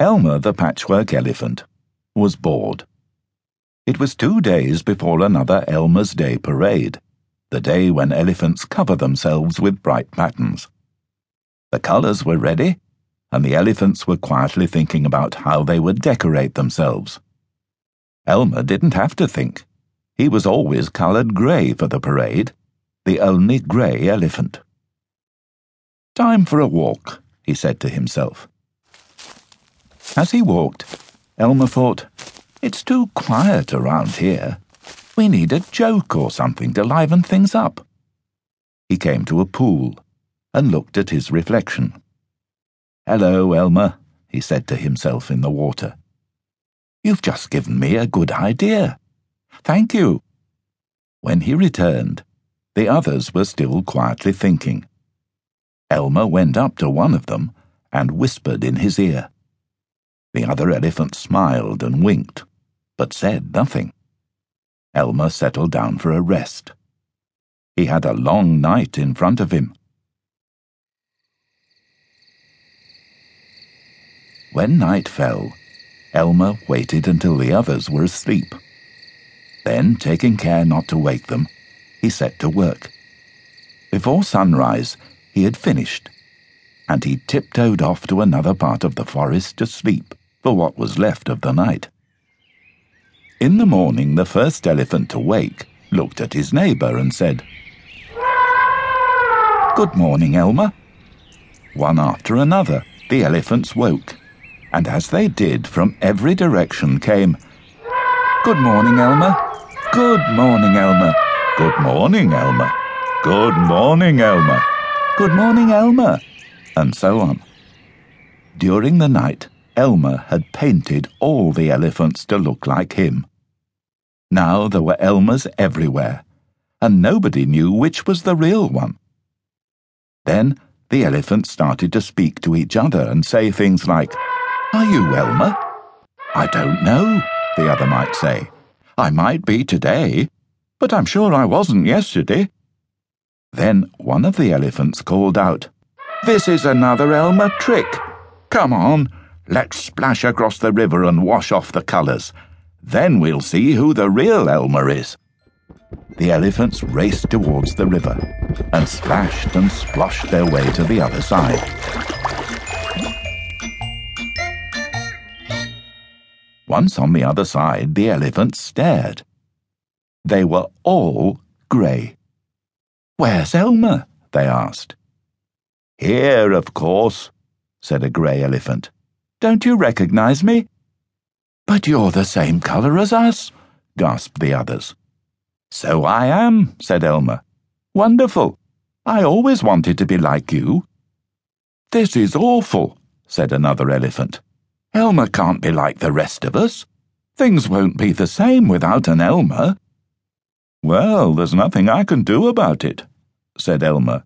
Elmer the Patchwork Elephant was bored. It was two days before another Elmer's Day parade, the day when elephants cover themselves with bright patterns. The colours were ready, and the elephants were quietly thinking about how they would decorate themselves. Elmer didn't have to think. He was always coloured grey for the parade, the only grey elephant. Time for a walk, he said to himself. As he walked, Elmer thought, It's too quiet around here. We need a joke or something to liven things up. He came to a pool and looked at his reflection. Hello, Elmer, he said to himself in the water. You've just given me a good idea. Thank you. When he returned, the others were still quietly thinking. Elmer went up to one of them and whispered in his ear. The other elephant smiled and winked, but said nothing. Elmer settled down for a rest. He had a long night in front of him. When night fell, Elmer waited until the others were asleep. Then, taking care not to wake them, he set to work. Before sunrise, he had finished, and he tiptoed off to another part of the forest to sleep for what was left of the night. In the morning, the first elephant to wake looked at his neighbour and said, Good morning, Elmer. One after another, the elephants woke, and as they did, from every direction came, Good morning, Elmer. Good morning, Elmer. Good morning, Elmer. Good morning, Elmer. Good morning, Elmer. And so on. During the night, Elmer had painted all the elephants to look like him. Now there were Elmers everywhere, and nobody knew which was the real one. Then the elephants started to speak to each other and say things like, Are you Elmer? I don't know, the other might say. I might be today, but I'm sure I wasn't yesterday. Then one of the elephants called out, This is another Elmer trick. Come on, Let's splash across the river and wash off the colours. Then we'll see who the real Elmer is. The elephants raced towards the river and splashed and splashed their way to the other side. Once on the other side, the elephants stared. They were all grey. Where's Elmer? they asked. Here, of course, said a grey elephant. Don't you recognize me? But you're the same colour as us, gasped the others. So I am, said Elmer. Wonderful. I always wanted to be like you. This is awful, said another elephant. Elmer can't be like the rest of us. Things won't be the same without an Elmer. Well, there's nothing I can do about it, said Elmer.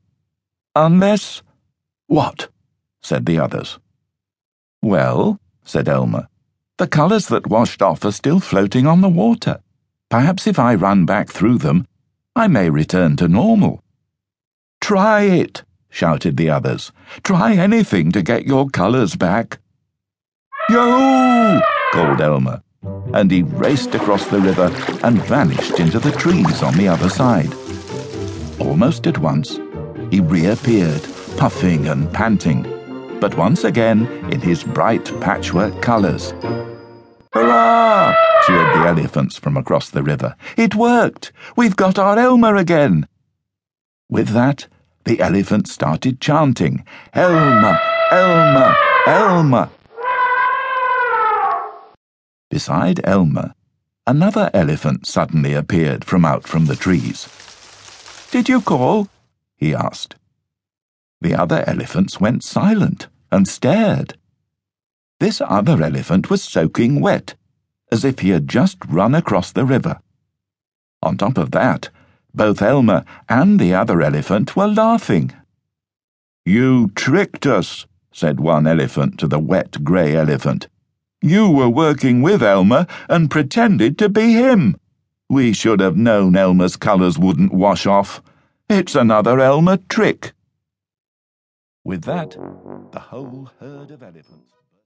Unless. What? said the others. Well, said Elmer, the colours that washed off are still floating on the water. Perhaps if I run back through them, I may return to normal. Try it, shouted the others. Try anything to get your colours back. Yo! called Elmer, and he raced across the river and vanished into the trees on the other side. Almost at once, he reappeared, puffing and panting but once again in his bright patchwork colours. Hurrah! cheered the elephants from across the river. It worked! We've got our Elmer again! With that, the elephants started chanting, Elmer, Elmer, Elmer. Beside Elmer, another elephant suddenly appeared from out from the trees. Did you call? he asked. The other elephants went silent and stared. This other elephant was soaking wet, as if he had just run across the river. On top of that, both Elmer and the other elephant were laughing. You tricked us, said one elephant to the wet grey elephant. You were working with Elmer and pretended to be him. We should have known Elmer's colours wouldn't wash off. It's another Elmer trick. With that, the whole herd of elephants.